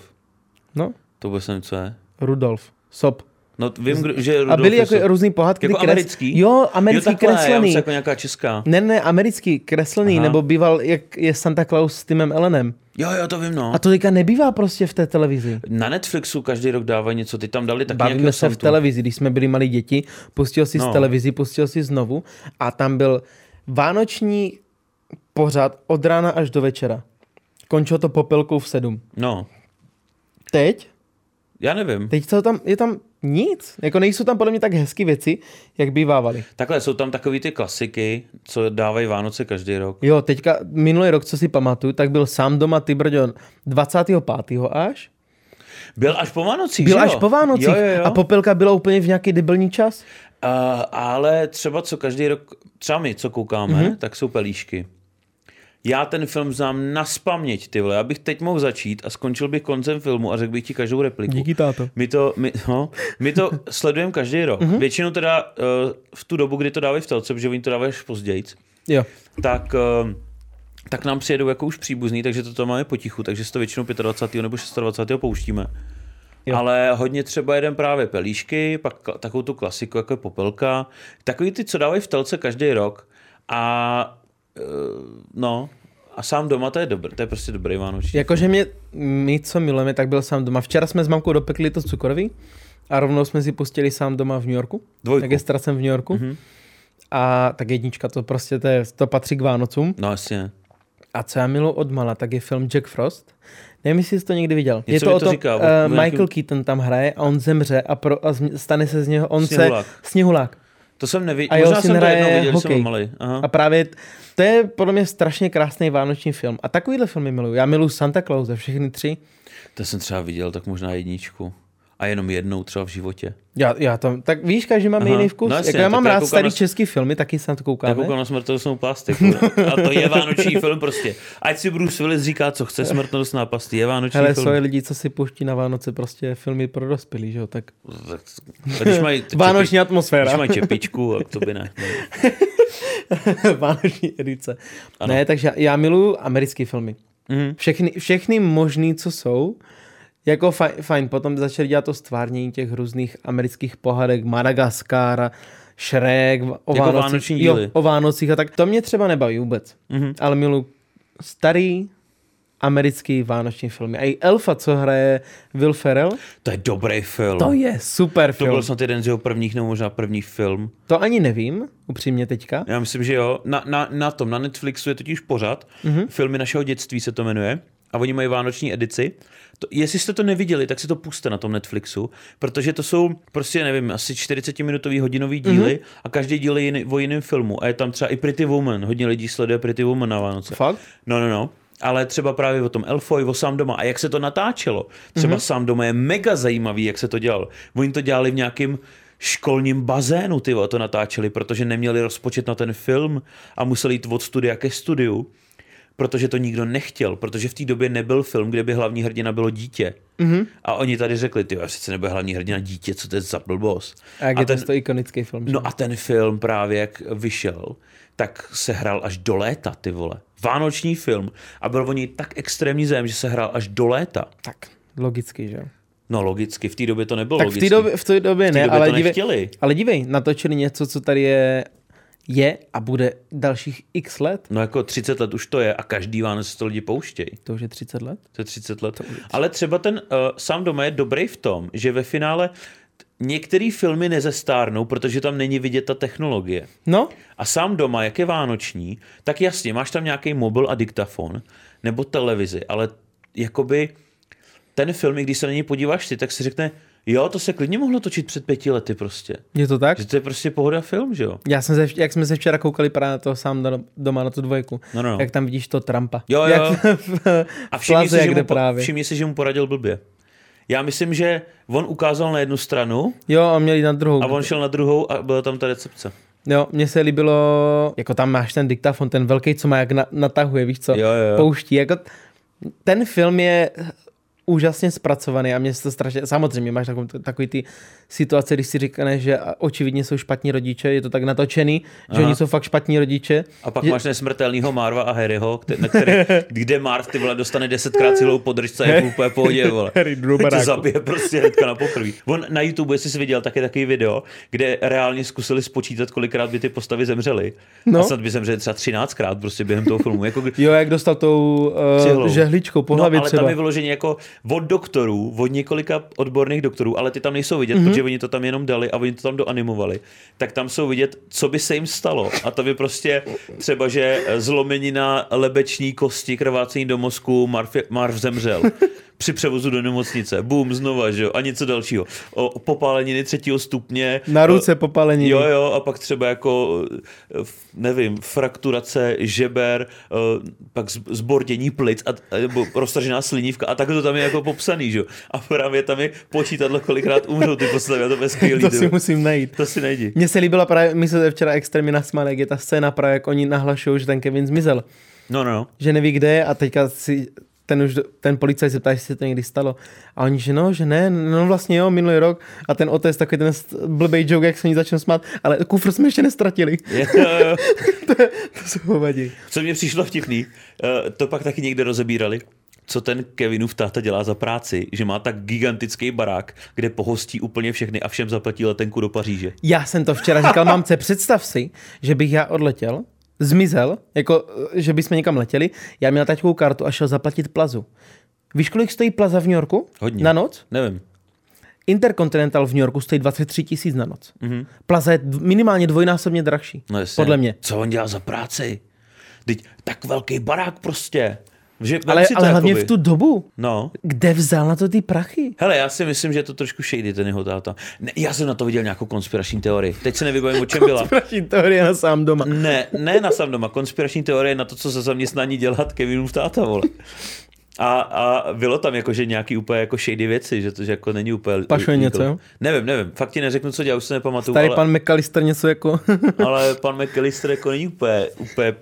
no, To vůbec nevím, co je. Rudolf, Sop. No, vím, že A Rudolf byly je jako so- různý pohádky. Jako kres- americký? Jo, Jo, americký takhle, já kreslený. myslím jako nějaká česká. Ne, ne, americký kreslený, Aha. nebo býval, jak je Santa Claus s Timem Ellenem. Jo, jo, to vím, no. A to teďka nebývá prostě v té televizi. Na Netflixu každý rok dávají něco, ty tam dali taky Bavíme se v televizi, když jsme byli malí děti, pustil si No. z televizi, pustil si znovu a tam byl vánoční pořad od rána až do večera. Končilo to popelkou v sedm. No, Teď? Já nevím. Teď to tam, je tam nic. Jako nejsou tam podle mě tak hezké věci, jak bývávaly. Takhle jsou tam takový ty klasiky, co dávají Vánoce každý rok. Jo, teďka minulý rok, co si pamatuju, tak byl sám doma ty brďo 25. až. Byl až po Vánocích, Byl že až jo? po Vánocích Jo, jo, jo. a popelka byla úplně v nějaký debilní čas. Uh, ale třeba co každý rok, třeba my, co koukáme, Mhm. mm-hmm. tak jsou pelíšky. Já ten film znám na spaměť, ty vole. Já bych teď mohl začít a skončil bych koncem filmu a řekl bych ti každou repliku. táto. My to, my, no, my to sledujeme každý rok. Mhm. Mm-hmm. Většinou teda uh, v tu dobu, kdy to dávají v telce, protože oni to dávají až později, Jo. tak, uh, tak nám přijedou jako už příbuzný, takže to tam máme potichu, takže si to většinou 25. nebo 26. pouštíme. Jo. Ale hodně třeba jeden právě pelíšky, pak takovou tu klasiku, jako je popelka. Takový ty, co dávají v telce každý rok. A no, a sám doma to je dobrý, to je prostě dobrý vánoční. Jakože mě, my, co milujeme, tak byl sám doma. Včera jsme s mamkou dopekli to cukroví a rovnou jsme si pustili sám doma v New Yorku. Dvojku. Tak je jsem v New Yorku. Mhm. A tak jednička, to prostě to, je, to patří k Vánocům. No jasně. A co já miluji od mala, tak je film Jack Frost. Nevím, jestli jsi to někdy viděl. je Něco to mi o to tom, říká, uh, nějakým- Michael Keaton tam hraje a on zemře a, pro, a stane se z něho, on Sněhulák. se... Sněhulák. To jsem A neviděl, jeho možná jsem to jednou viděl, jsem hokej. byl malý. Aha. A právě to je podle mě strašně krásný vánoční film. A takovýhle filmy miluju. Já miluju Santa Clause, všechny tři. To jsem třeba viděl, tak možná jedničku. A jenom jednou třeba v životě. Já, já to, tak víš, každý máme jiný vkus. No jasně, jako já mám já rád starý na- český filmy, taky se na to Já koukáme. koukám na smrtelnou plastiku. A to je vánoční film prostě. Ať si Bruce Willis říká, co chce, smrtelnostná pasti je vánoční Hele, film. jsou lidi, co si pouští na Vánoce prostě filmy pro dospělý, že jo, tak Když mají vánoční Když atmosféra. mají čepičku, tak to by ne. vánoční edice. Ano. Ne, takže já miluju americké filmy. Mhm. Všechny, všechny možný, co jsou, jako fajn, fajn, potom začali dělat to stvárnění těch různých amerických pohádek, Madagaskar, Shrek, o Jako Vánocích, jo, o Vánocích a tak. To mě třeba nebaví vůbec. Mhm. Ale miluji starý americký vánoční filmy. A i Elfa, co hraje Will Ferrell, To je dobrý film. to je super to film. byl snad jeden z jeho prvních, nebo možná první film. To ani nevím, upřímně teďka. Já myslím, že jo. Na, na, na tom, na Netflixu je totiž pořad. Mm-hmm. Filmy našeho dětství se to jmenuje. A oni mají vánoční edici. To, jestli jste to neviděli, tak si to puste na tom Netflixu, protože to jsou prostě, nevím, asi 40-minutový hodinový díly mm-hmm. a každý díl je jiný, o jiném filmu. A je tam třeba i Pretty Woman. Hodně lidí sleduje Pretty Woman na Vánoce. Fakt? No, no, no. Ale třeba právě o tom Elfoy, o sám doma. A jak se to natáčelo. Třeba mm-hmm. sám doma je mega zajímavý, jak se to dělalo. Oni to dělali v nějakém školním bazénu, ty to natáčeli, protože neměli rozpočet na ten film a museli jít od studia ke studiu, protože to nikdo nechtěl, protože v té době nebyl film, kde by hlavní hrdina bylo dítě. Mm-hmm. A oni tady řekli, ty přece nebude hlavní hrdina dítě, co to je za blbost. A jak A je ten- to, ikonický film. že? No a ten film právě jak vyšel, tak se hrál až do léta, ty vole. Vánoční film a byl o něj tak extrémní zájem, že se hrál až do léta. Tak, logicky, že. No logicky, v té době to nebylo Tak v té době, v té době v té ne, době ale, to dívej, nechtěli. ale dívej, natočili něco, co tady je, je a bude dalších x let. No jako 30 let už to je a každý Vánoc to lidi pouštějí. To už je 30 let. To je 30 let. Ale třeba ten uh, sám doma je dobrý v tom, že ve finále některé filmy nezestárnou, protože tam není vidět ta technologie. No, A sám doma, jak je vánoční, tak jasně, máš tam nějaký mobil a diktafon, nebo televizi, ale jakoby ten film, i když se na něj podíváš ty, tak si řekne, jo, to se klidně mohlo točit před pěti lety prostě. je to tak? Že to je prostě pohoda film, že jo? Já jsem se, jak jsme se včera koukali právě na to sám do- doma na tu dvojku. No, no, no. Jak tam vidíš to Trumpa. Jo, jo. Jak v, A všimni Plaze, si, že mu, po- právě. všimni si, že mu poradil blbě. Já myslím, že on ukázal na jednu stranu Jo, a měli na druhou. a on šel na druhou a byla tam ta recepce. Jo, mně se líbilo, jako tam máš ten diktafon, ten velký, co má jak na, natahuje, víš co, Jo, jo, jo. pouští. Jako, ten film je úžasně zpracovaný a mě se to strašně, samozřejmě máš takový, takový ty situace, když si řekneš, že očividně jsou špatní rodiče, je to tak natočený, Aha. že oni jsou fakt špatní rodiče. A pak že... máš nesmrtelného Marva a Harryho, který, na který, kde Marv ty vole dostane desetkrát celou podržce a je úplně pohodě, vole. Harry zabije prostě hnedka na poprví. On na YouTube, jestli jsi viděl, taky takový video, kde reálně zkusili spočítat, kolikrát by ty postavy zemřely. No. A snad by zemřeli třeba 13krát prostě během toho filmu. Jako... Jo, jak dostal tou uh, žehličkou po hlavě no, ale třeba. tam je vyloženě jako od doktorů, od několika odborných doktorů, ale ty tam nejsou vidět, mm-hmm. protože oni to tam jenom dali a oni to tam doanimovali. Tak tam jsou vidět, co by se jim stalo. A to by prostě třeba, že zlomenina lebeční kosti, krvácení do mozku, Marv, Marv zemřel při převozu do nemocnice. Bum, znova, že jo, a něco dalšího. O, popáleniny třetího stupně. Na ruce popáleniny. Jo, jo, a pak třeba jako, nevím, frakturace žeber, pak zbordění plic, a, nebo roztažená slinivka a tak to tam je jako popsaný, že jo. A právě tam je počítadlo, kolikrát umřou ty postavy a to je skvělý. to si musím najít. To si najdi. Mně se líbila právě, my se včera extrémně nasmáli, jak je ta scéna právě, jak oni nahlašují, že ten Kevin zmizel. No, no, no. Že neví, kde je a teďka si ten, už, ten policajt se ptá, jestli se to někdy stalo. A oni, že no, že ne, no vlastně jo, minulý rok. A ten otec takový ten blbej joke, jak se ní začne smát, ale kufr jsme ještě nestratili. to, to se hovadí. Co mě přišlo vtipný, uh, to pak taky někde rozebírali co ten Kevinův táta dělá za práci, že má tak gigantický barák, kde pohostí úplně všechny a všem zaplatí letenku do Paříže. Já jsem to včera říkal, mamce, představ si, že bych já odletěl zmizel, jako že bychom někam letěli, já měl taťkovou kartu a šel zaplatit plazu. Víš, kolik stojí plaza v New Yorku? Hodně. Na noc? Nevím. Intercontinental v New Yorku stojí 23 tisíc na noc. Mm-hmm. Plaza je minimálně dvojnásobně drahší. No podle mě. Co on dělá za práci? Teď tak velký barák prostě. Že, ale ale hlavně jakoby. v tu dobu. No. Kde vzal na to ty prachy? Hele, já si myslím, že je to trošku shady, ten jeho táta. Ne, já jsem na to viděl nějakou konspirační teorii. Teď se nevybavím, o čem byla. Konspirační teorie na sám doma. Ne, ne na sám doma. Konspirační teorie na to, co za zaměstnání dělat Kevinův táta, vole. A, a bylo tam jakože nějaký úplně jako shady věci, že to že jako není úplně... Pašuje něco, jo? Nevím, nevím, fakt ti neřeknu, co dělá, už se nepamatuju. Starý ale, pan McAllister něco jako... ale pan McAllister jako není úplně, úplně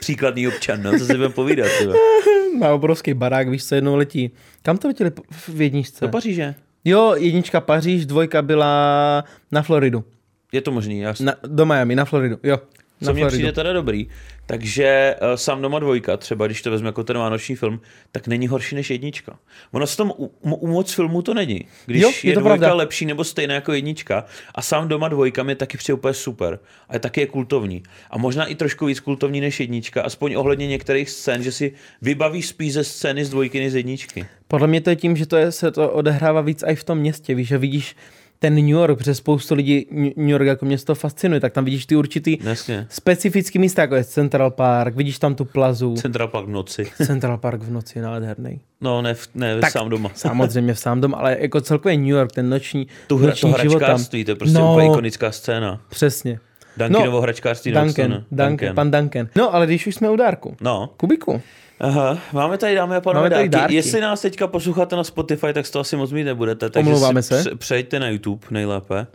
příkladný občan, no, co si budeme povídat. Tyba. Má obrovský barák, víš co, jednou letí. Kam to letěli v jedničce? Do Paříže. Jo, jednička Paříž, dvojka byla na Floridu. Je to možný, jasně. Na, do Miami, na Floridu, jo. Co mně přijde teda dobrý, takže uh, sám doma dvojka, třeba když to vezme jako ten vánoční film, tak není horší než jednička. Ono s tom u, u moc filmů to není. Když jo, je, je to dvojka pravda. lepší nebo stejná jako jednička a sám doma dvojka mi taky přijde úplně super. A je taky je kultovní. A možná i trošku víc kultovní než jednička, aspoň ohledně některých scén, že si vybavíš spíš ze scény z dvojky než z jedničky. Podle mě to je tím, že to je, se to odehrává víc i v tom městě, víš, že vidíš ten New York, protože spoustu lidí New York jako město fascinuje, tak tam vidíš ty určitý Jasně. specifický místa, jako je Central Park, vidíš tam tu plazu. Central Park v noci. Central Park v noci, nádherný. No, ne, v, ne tak, sám doma. samozřejmě v sám doma, ale jako celkově New York, ten noční, tu hra, noční to život tam. to je prostě no, ikonická scéna. Přesně. Dunkanovo no, hračkářství Duncan, Duncan, Duncan, pan Duncan. No, ale když už jsme u dárku. No. Kubiku. Aha, máme tady, dámy a pánové, dárky. dárky. Jestli nás teďka posloucháte na Spotify, tak to asi moc mít nebudete. Takže Omlouváme se. Přejďte na YouTube nejlépe.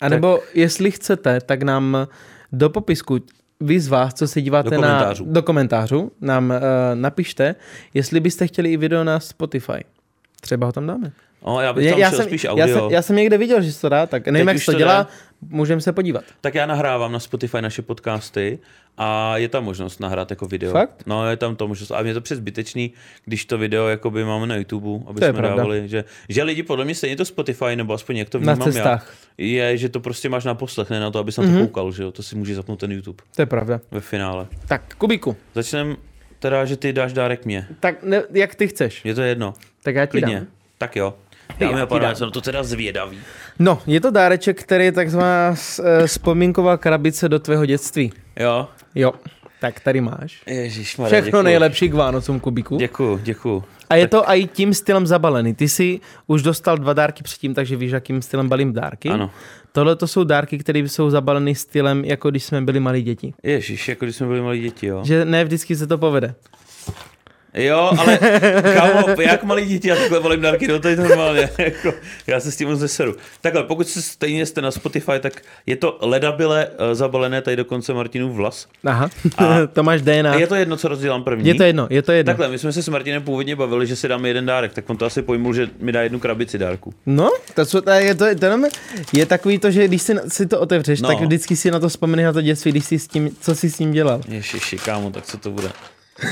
A nebo tak... jestli chcete, tak nám do popisku vy z vás, co se díváte do komentářů. na, do komentářů, nám uh, napište, jestli byste chtěli i video na Spotify. Třeba ho tam dáme. No, já bych tam já jsem, spíš audio. Já jsem, já jsem někde viděl, že se to dá, tak nevím, Teď jak se to dělá, můžeme se podívat. Tak já nahrávám na Spotify naše podcasty a je tam možnost nahrát jako video. Fakt? No, je tam to možnost. A mě to přezbytečný, když to video jakoby máme na YouTube, aby to jsme dávali, že, že lidi podle mě stejně to Spotify, nebo aspoň jak to vnímám na cestách. já, je, že to prostě máš na poslech, ne na to, aby se na to mm-hmm. koukal, že jo, to si může zapnout ten YouTube. To je pravda. Ve finále. Tak, Kubiku. Začneme teda, že ty dáš dárek mě. Tak ne, jak ty chceš. Je to jedno. Tak já ti Klidně. dám. Tak jo. Dámy a pánové, jsem to teda zvědavý. No, je to dáreček, který je takzvaná eh, vzpomínková krabice do tvého dětství. Jo. Jo. Tak tady máš. Ježišmarja, Všechno děkuju. nejlepší k Vánocům, Kubiku. Děkuju, děkuju. A je to i tím stylem zabalený. Ty jsi už dostal dva dárky předtím, takže víš, jakým stylem balím dárky. Ano. Tohle to jsou dárky, které jsou zabaleny stylem, jako když jsme byli malí děti. Ježíš, jako když jsme byli malí děti, jo. Že ne vždycky se to povede. Jo, ale kámo, jak malý dítě, já takhle volím dárky, no to je normálně. Jako, já se s tím moc neseru. Takhle, pokud se stejně jste na Spotify, tak je to ledabile uh, zabalené tady dokonce Martinův vlas. Aha, a to máš DNA. Je to jedno, co rozdělám první. Je to jedno, je to jedno. Takhle, my jsme se s Martinem původně bavili, že si dáme jeden dárek, tak on to asi pojmul, že mi dá jednu krabici dárku. No, to, co, to, je, to, to, to je takový to, že když si, si to otevřeš, No. no. tak vždycky si na to vzpomeneš na to dětství, když jsi s tím, co jsi s tím dělal. Ježiši, kámo, tak co to bude?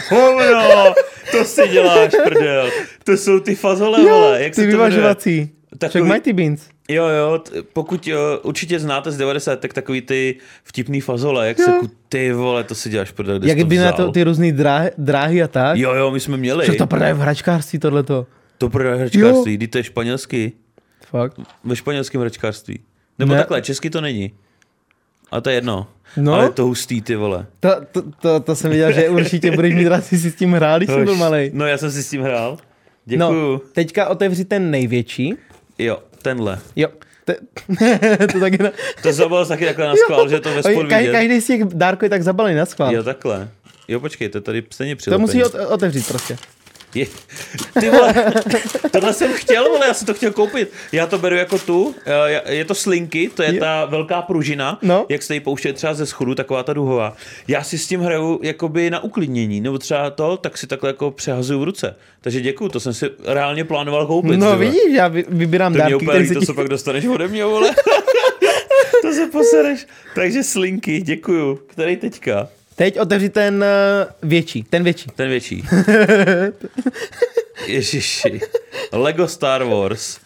Hovno, to si děláš, prdel. To jsou ty fazole, vole. Jak ty vyvažovací. Takový... Takový- Mighty Beans. Jo, jo, t- pokud jo, určitě znáte z 90, tak takový ty vtipný fazole, jak se ku, ty vole, to si děláš, prdel, Jak by na to ty různé dráhy, dráhy a tak. Jo, jo, my jsme měli. Co to prodaje v hračkářství tohleto? To pro hračkářství, kdy to je španělský, Fakt. ve španělském hračkářství. Nebo Ne. takhle, česky to není. A to je jedno. No. Ale je to hustý, ty vole. To, to, to, to jsem viděl, že určitě budeš mít rád, si s tím hrál, když jsem byl malý. No, já jsem si s tím hrál. Děkuju. No, teďka otevři ten největší. Jo, tenhle. Jo. Te, to taky na... To zabal taky takhle na skvál, že to ve Ka, vidět. každý z těch dárků je tak zabalený na schvál. Jo, takhle. Jo, počkej, to tady stejně to přilepený. musí ot, otevřít prostě. Je, ty vole, tohle jsem chtěl, vole, já jsem to chtěl koupit. Já to beru jako tu, eh, je to slinky, to je Je- ta velká pružina, No. jak se jí pouště třeba ze schodu, taková ta duhová. Já si s tím hraju jakoby na uklidnění, nebo třeba to, tak si takhle jako přehazuju v ruce. Takže děkuju, to jsem si reálně plánoval koupit. No vidíš, já vy- vybírám To mě dárky, úplně se líto, ti... co pak dostaneš ode mě, vole. to se posereš. Takže slinky, děkuju. Který teďka? Teď otevři ten eh, větší, ten větší. Ten větší. Ježiši. Lego Star Wars.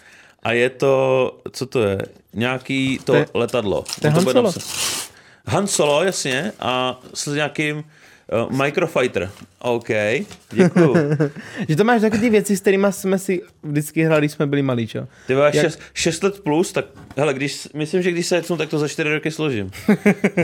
A je to, co to je? Nějaký to, To je- letadlo. to je No Han Solo. Han Solo, jasně. A s nějakým uh, Microfighter. OK, děkuju. Že to máš takové ty věci, s kterými jsme si vždycky hráli, když jsme byli malí, čo? Ty máš Jak- 6, 6 let plus, tak hele, když, myslím, že když se jecnu, tak to za 4 roky složím.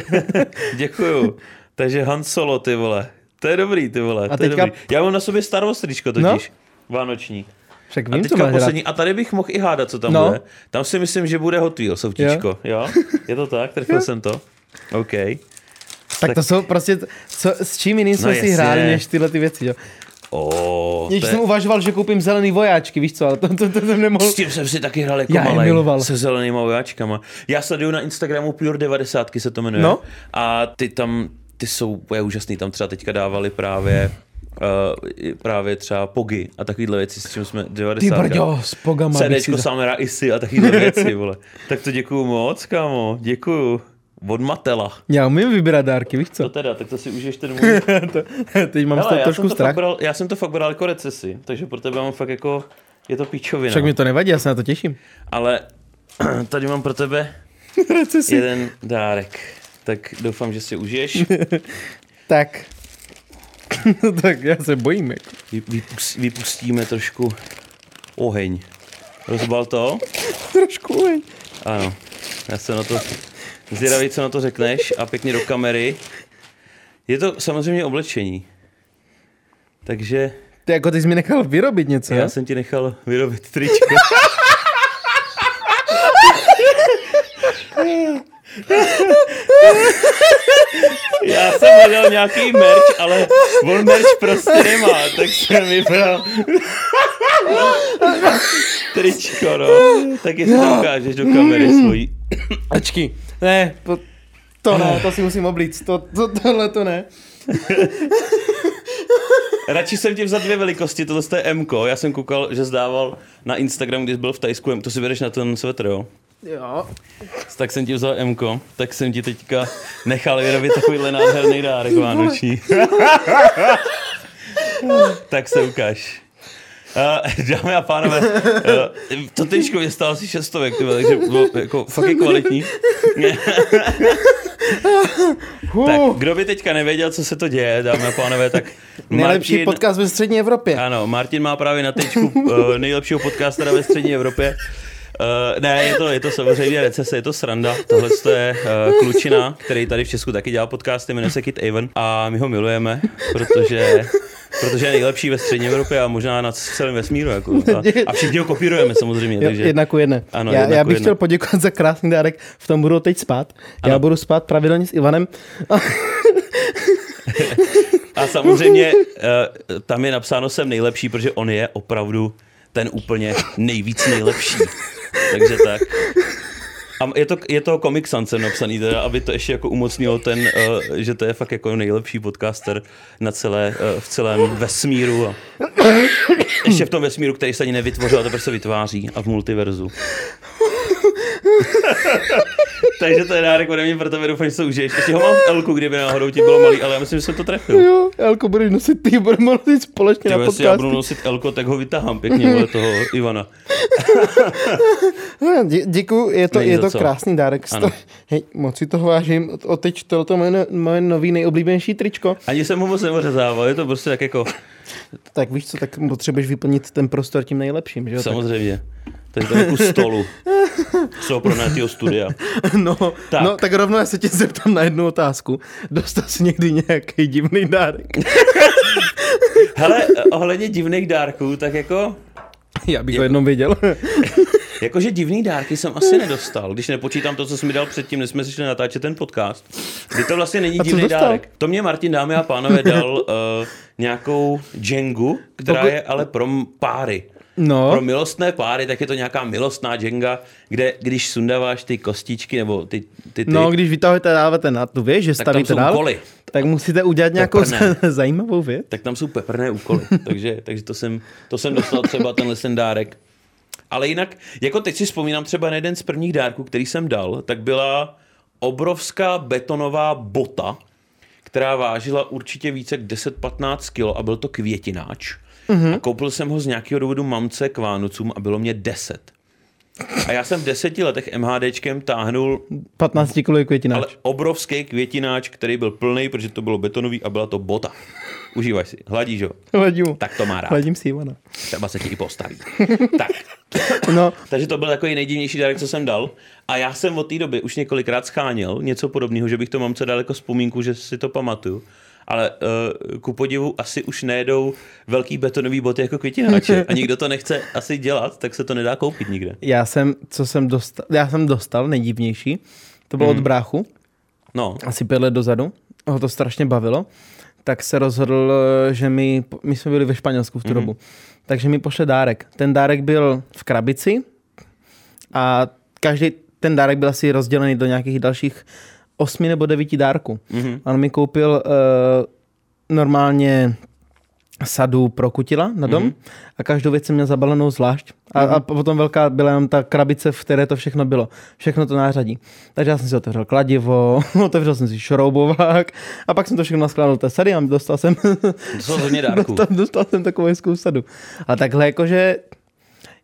děkuju. Takže Han Solo, ty vole. To je dobrý, ty vole. A to je teďka- dobrý. Já mám na sobě Star Wars tričko totiž. Vánoční. Však A vím, co teďka poslední, a tady bych mohl i hádat, co tam No. bude. Tam si myslím, že bude Hot Wheels soutíčko, jo? Je to tak? Trefil jsem to? OK. Tak to jsou prostě, co, s čím jiným jsme No si jasně. hráli, než tyhle ty věci, jo? O, Když to jsem je... uvažoval, že koupím zelený vojáčky, víš co, ale to, to, to jsem nemohl. S tím jsem si taky hrál jako Já je malej, miloval. se zelenýma vojáčkama. Já sleduju na Instagramu Pure 90 se to jmenuje. No. A ty tam, ty jsou úplně úžasný, tam třeba teďka dávali právě Uh, právě třeba pogy a takovýhle věci, s čím jsme 90. Ty brďo, s pogama. si CDčko dal. Samera Isy a takovýhle věci, vole. Tak to děkuju moc, kámo, děkuju. Od Matela. Já umím vybírat dárky, víš To co? teda, tak to si užiješ ten můj. to, teď mám z Hele, toho trošku jsem to strach. bral, já jsem to fakt bral jako recesi, takže pro tebe mám fakt jako, je to píčovina. Však mi to nevadí, já se na to těším. Ale tady mám pro tebe Recesi. jeden dárek. Tak doufám, že si užiješ. Tak. tak já se bojím. Jako. Vy- Vypus, vypustíme trošku oheň. Rozbal to? Trošku, oj. Ano. Já jsem na to zvědavý, co na to řekneš a pěkně do kamery. Je to samozřejmě oblečení. Takže Ty jako ty jsi mi nechal vyrobit něco, já jo? jsem ti nechal vyrobit tričko. Já jsem hledal nějaký merch, ale on merch prostě nemá, tak jsem vybral tričko, no. Tak jestli to ukážeš do kamery svojí. Ačky. Ne, to, to ne, to si musím oblíct. To, to, tohle to ne. Radši jsem ti vzal dvě velikosti, tohle je M. Já jsem koukal, že zdával na Instagram, když byl v Tajsku, to si bereš na ten svetr, jo? Jo. Tak jsem ti vzal M, tak jsem ti teďka nechal vyrobit takovýhle nádherný dárek vánoční. tak se ukáž. Uh, dámy a pánové, uh, to tričko mě stálo asi šestovek, tyhle, takže bylo jako fakt je kvalitní. tak kdo by teďka nevěděl, co se to děje, dámy a pánové, tak Nejlepší Martin, podcast ve střední Evropě. ano, Martin má právě na tričku uh, nejlepšího podcastera ve střední Evropě. Uh, ne, je to, je to samozřejmě recese, je to sranda. Tohle je uh, klučina, který tady v Česku taky dělá podcasty, jmenuje se Kit Avon a my ho milujeme, protože, protože je nejlepší ve střední Evropě a možná na celém vesmíru. Jako, a, a všichni ho kopírujeme samozřejmě. Jo, Takže, jedna ku jedné. Ano, já, jedna já bych jedné. chtěl poděkovat za krásný dárek, v tom budu teď spát. Já Ano. budu spát pravidelně s Ivanem. A samozřejmě uh, tam je napsáno jsem nejlepší, protože on je opravdu ten úplně nejvíc nejlepší. Takže tak. A je to, je to Comic Sans napsaný, teda, aby to ještě jako umocnilo ten, uh, že to je fakt jako nejlepší podcaster na celé, uh, v celém vesmíru. A ještě v tom vesmíru, který se ani nevytvořil, a teprve se vytváří a v multiverzu. Takže to je dárek ode mě pro tebe, doufám, že se užiješ. Ještě ho mám v Elku, kdyby náhodou ti bylo malý, ale já myslím, že jsem to trefil. Jo, Elko budeš nosit, ty budeme nosit společně Ty, na jestli já budu nosit Elko, tak ho vytahám pěkně vole toho Ivana. Dě, děkuju, je to, Není je to co. krásný dárek. Ano. Sto- Hej, moc si toho vážím. O teď to, to moje, moje nový nejoblíbenější tričko. Ani jsem ho moc neořezával, je to prostě tak jako, Tak víš co, tak potřebuješ vyplnit ten prostor tím nejlepším, že jo? Tak, samozřejmě. Takže kus stolu. Z toho pronátého studia. no, Tak. no, tak rovnou já se tě zeptám na jednu otázku. Dostal jsi někdy nějaký divný dárek? Hele, ohledně divných dárků, tak jako, Já bych ho jednou věděl. jakože divný dárky jsem asi nedostal, když nepočítám to, co jsi mi dal předtím, než jsme si šli natáčet ten podcast. Kdy to vlastně není co divný dárek. To mě Martin, dámy a pánové, dal uh, nějakou Jengu, která Pokud- je ale pro páry. No, Pro milostné páry, tak je to nějaká milostná Jenga, kde když sundáváš ty kostičky nebo ty, ty, ty no když vytahujete dáváte na tu věž, že tak tam stavíte jsou dál, úkoly. tak musíte udělat nějakou Peprné. zajímavou věc. tak tam jsou peprné úkoly. takže, takže to, jsem, to jsem dostal třeba tenhle ten dárek. Ale jinak, jako teď si vzpomínám třeba na jeden z prvních dárků, který jsem dal, tak byla obrovská betonová bota, která vážila určitě více jak 10-15 kg a byl to květináč. Mm-hmm. A koupil jsem ho z nějakého důvodu mamce k Vánocům a bylo mě 10. A já jsem v deseti letech MHDčkem táhnul 15 kg květináč. ale obrovský květináč, který byl plný, protože to bylo betonový a byla to bota. Užívaj si, hladíš ho. Hledím mu. Tak to má rád. Hledím si Ivana. Třeba se ti i postaví. tak, No, takže to byl takový nejdivnější dárek, co jsem dal. A já jsem od té doby už několikrát scháněl něco podobného, že bych to mamce dal jako vzpomínku, že si to pamatuju. Ale uh, ku podivu asi už nejedou velký betonový boty jako květináče. A nikdo to nechce asi dělat, tak se to nedá koupit nikde. já jsem, co jsem dostal, já jsem dostal nejdivnější, to bylo Mhm. od bráchu, No, asi pět let dozadu, ho to strašně bavilo, tak se rozhodl, že mi, my jsme byli ve Španělsku v tu Mhm. dobu, takže mi pošle dárek. Ten dárek byl v krabici a každý ten dárek byl asi rozdělený do nějakých dalších osmi nebo devíti dárků. Mhm. On mi koupil uh, normálně sadu pro kutila na dom Mhm. mm-hmm. a každou věc jsem měl zabalenou zvlášť. A, mm-hmm. a potom velká byla jenom ta krabice, v které to všechno bylo. Všechno to nářadí. Takže já jsem si otevřel kladivo, otevřel jsem si šroubovák a pak jsem to všechno naskládal do té sady a dostal jsem, dárků. dostal, dostal jsem takovou hezkou sadu. A takhle jakože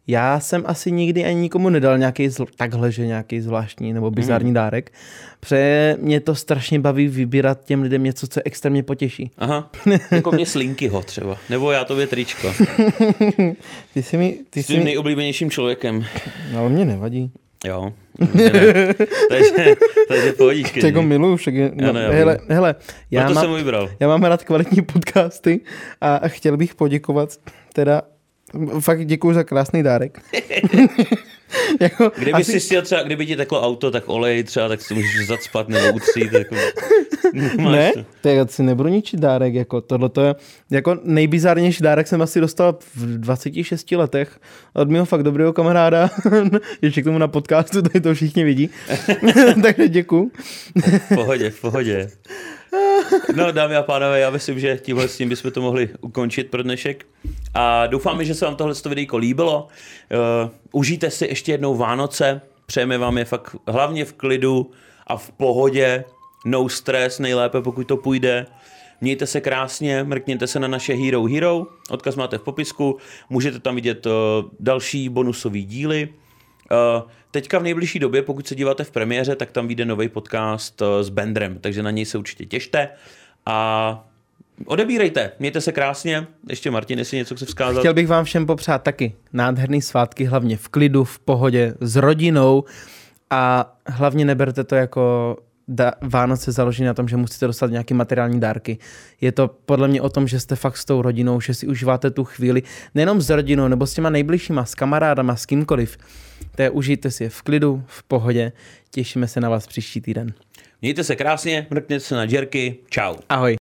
já jsem asi nikdy ani nikomu nedal nějaký zl- takhle, že nějaký zvláštní nebo bizarní mm. dárek, protože mě to strašně baví vybírat těm lidem něco, co extrémně potěší. Aha, jako mě Slinkyho třeba. Nebo já tobě tričko. Ty jsi mi, ty jsi tím mi, nejoblíbenějším člověkem. no, ale mě nevadí. Jo. Mě ne. takže, takže pohodíš, Čego miluju, však je, no, já hele, hele, já Proto mám, jsem ho vybral. já mám rád kvalitní podcasty a chtěl bych poděkovat teda fakt děkuji za krásný dárek. jako, Kdyby asi... si chtěl třeba, kdyby ti teklo auto, tak olej třeba, tak si můžeš zacpat nebo utřít. Jako... Ne, to. je, si nebudu ničit dárek, jako tohle to je, jako nejbizarnější dárek jsem asi dostal v 26 letech od mého fakt dobrého kamaráda, ještě k tomu na podcastu, tady to všichni vidí, takže děkuji. V pohodě, v pohodě. No, dámy a pánové, já myslím, že tímhle s tím bychom to mohli ukončit pro dnešek. A doufáme, že se vám tohle videjko líbilo. Uh, užijte si ještě jednou Vánoce. Přejeme vám je fakt hlavně v klidu a v pohodě. No stres, nejlépe, pokud to půjde. Mějte se krásně, mrkněte se na naše Hero Hero, odkaz máte v popisku, můžete tam vidět uh, další bonusové díly. Uh, teďka v nejbližší době, pokud se díváte v premiéře, tak tam vyjde nový podcast uh, s Bendrem, takže na něj se určitě těšte a odebírejte, mějte se krásně. Ještě Martin, jestli něco chce vzkázat. Chtěl bych vám všem popřát taky nádherný svátky, hlavně v klidu, v pohodě, s rodinou a hlavně neberte to jako da- Vánoce založené na tom, že musíte dostat nějaké materiální dárky. Je to podle mě o tom, že jste fakt s tou rodinou, že si užíváte tu chvíli, nejenom s rodinou, nebo s těma nejbližšíma, s kamarádama, s kýmkoliv. To je, užijte si je v klidu, v pohodě. Těšíme se na vás příští týden. Mějte se krásně, mrkněte se na Jerky, čau. Ahoj.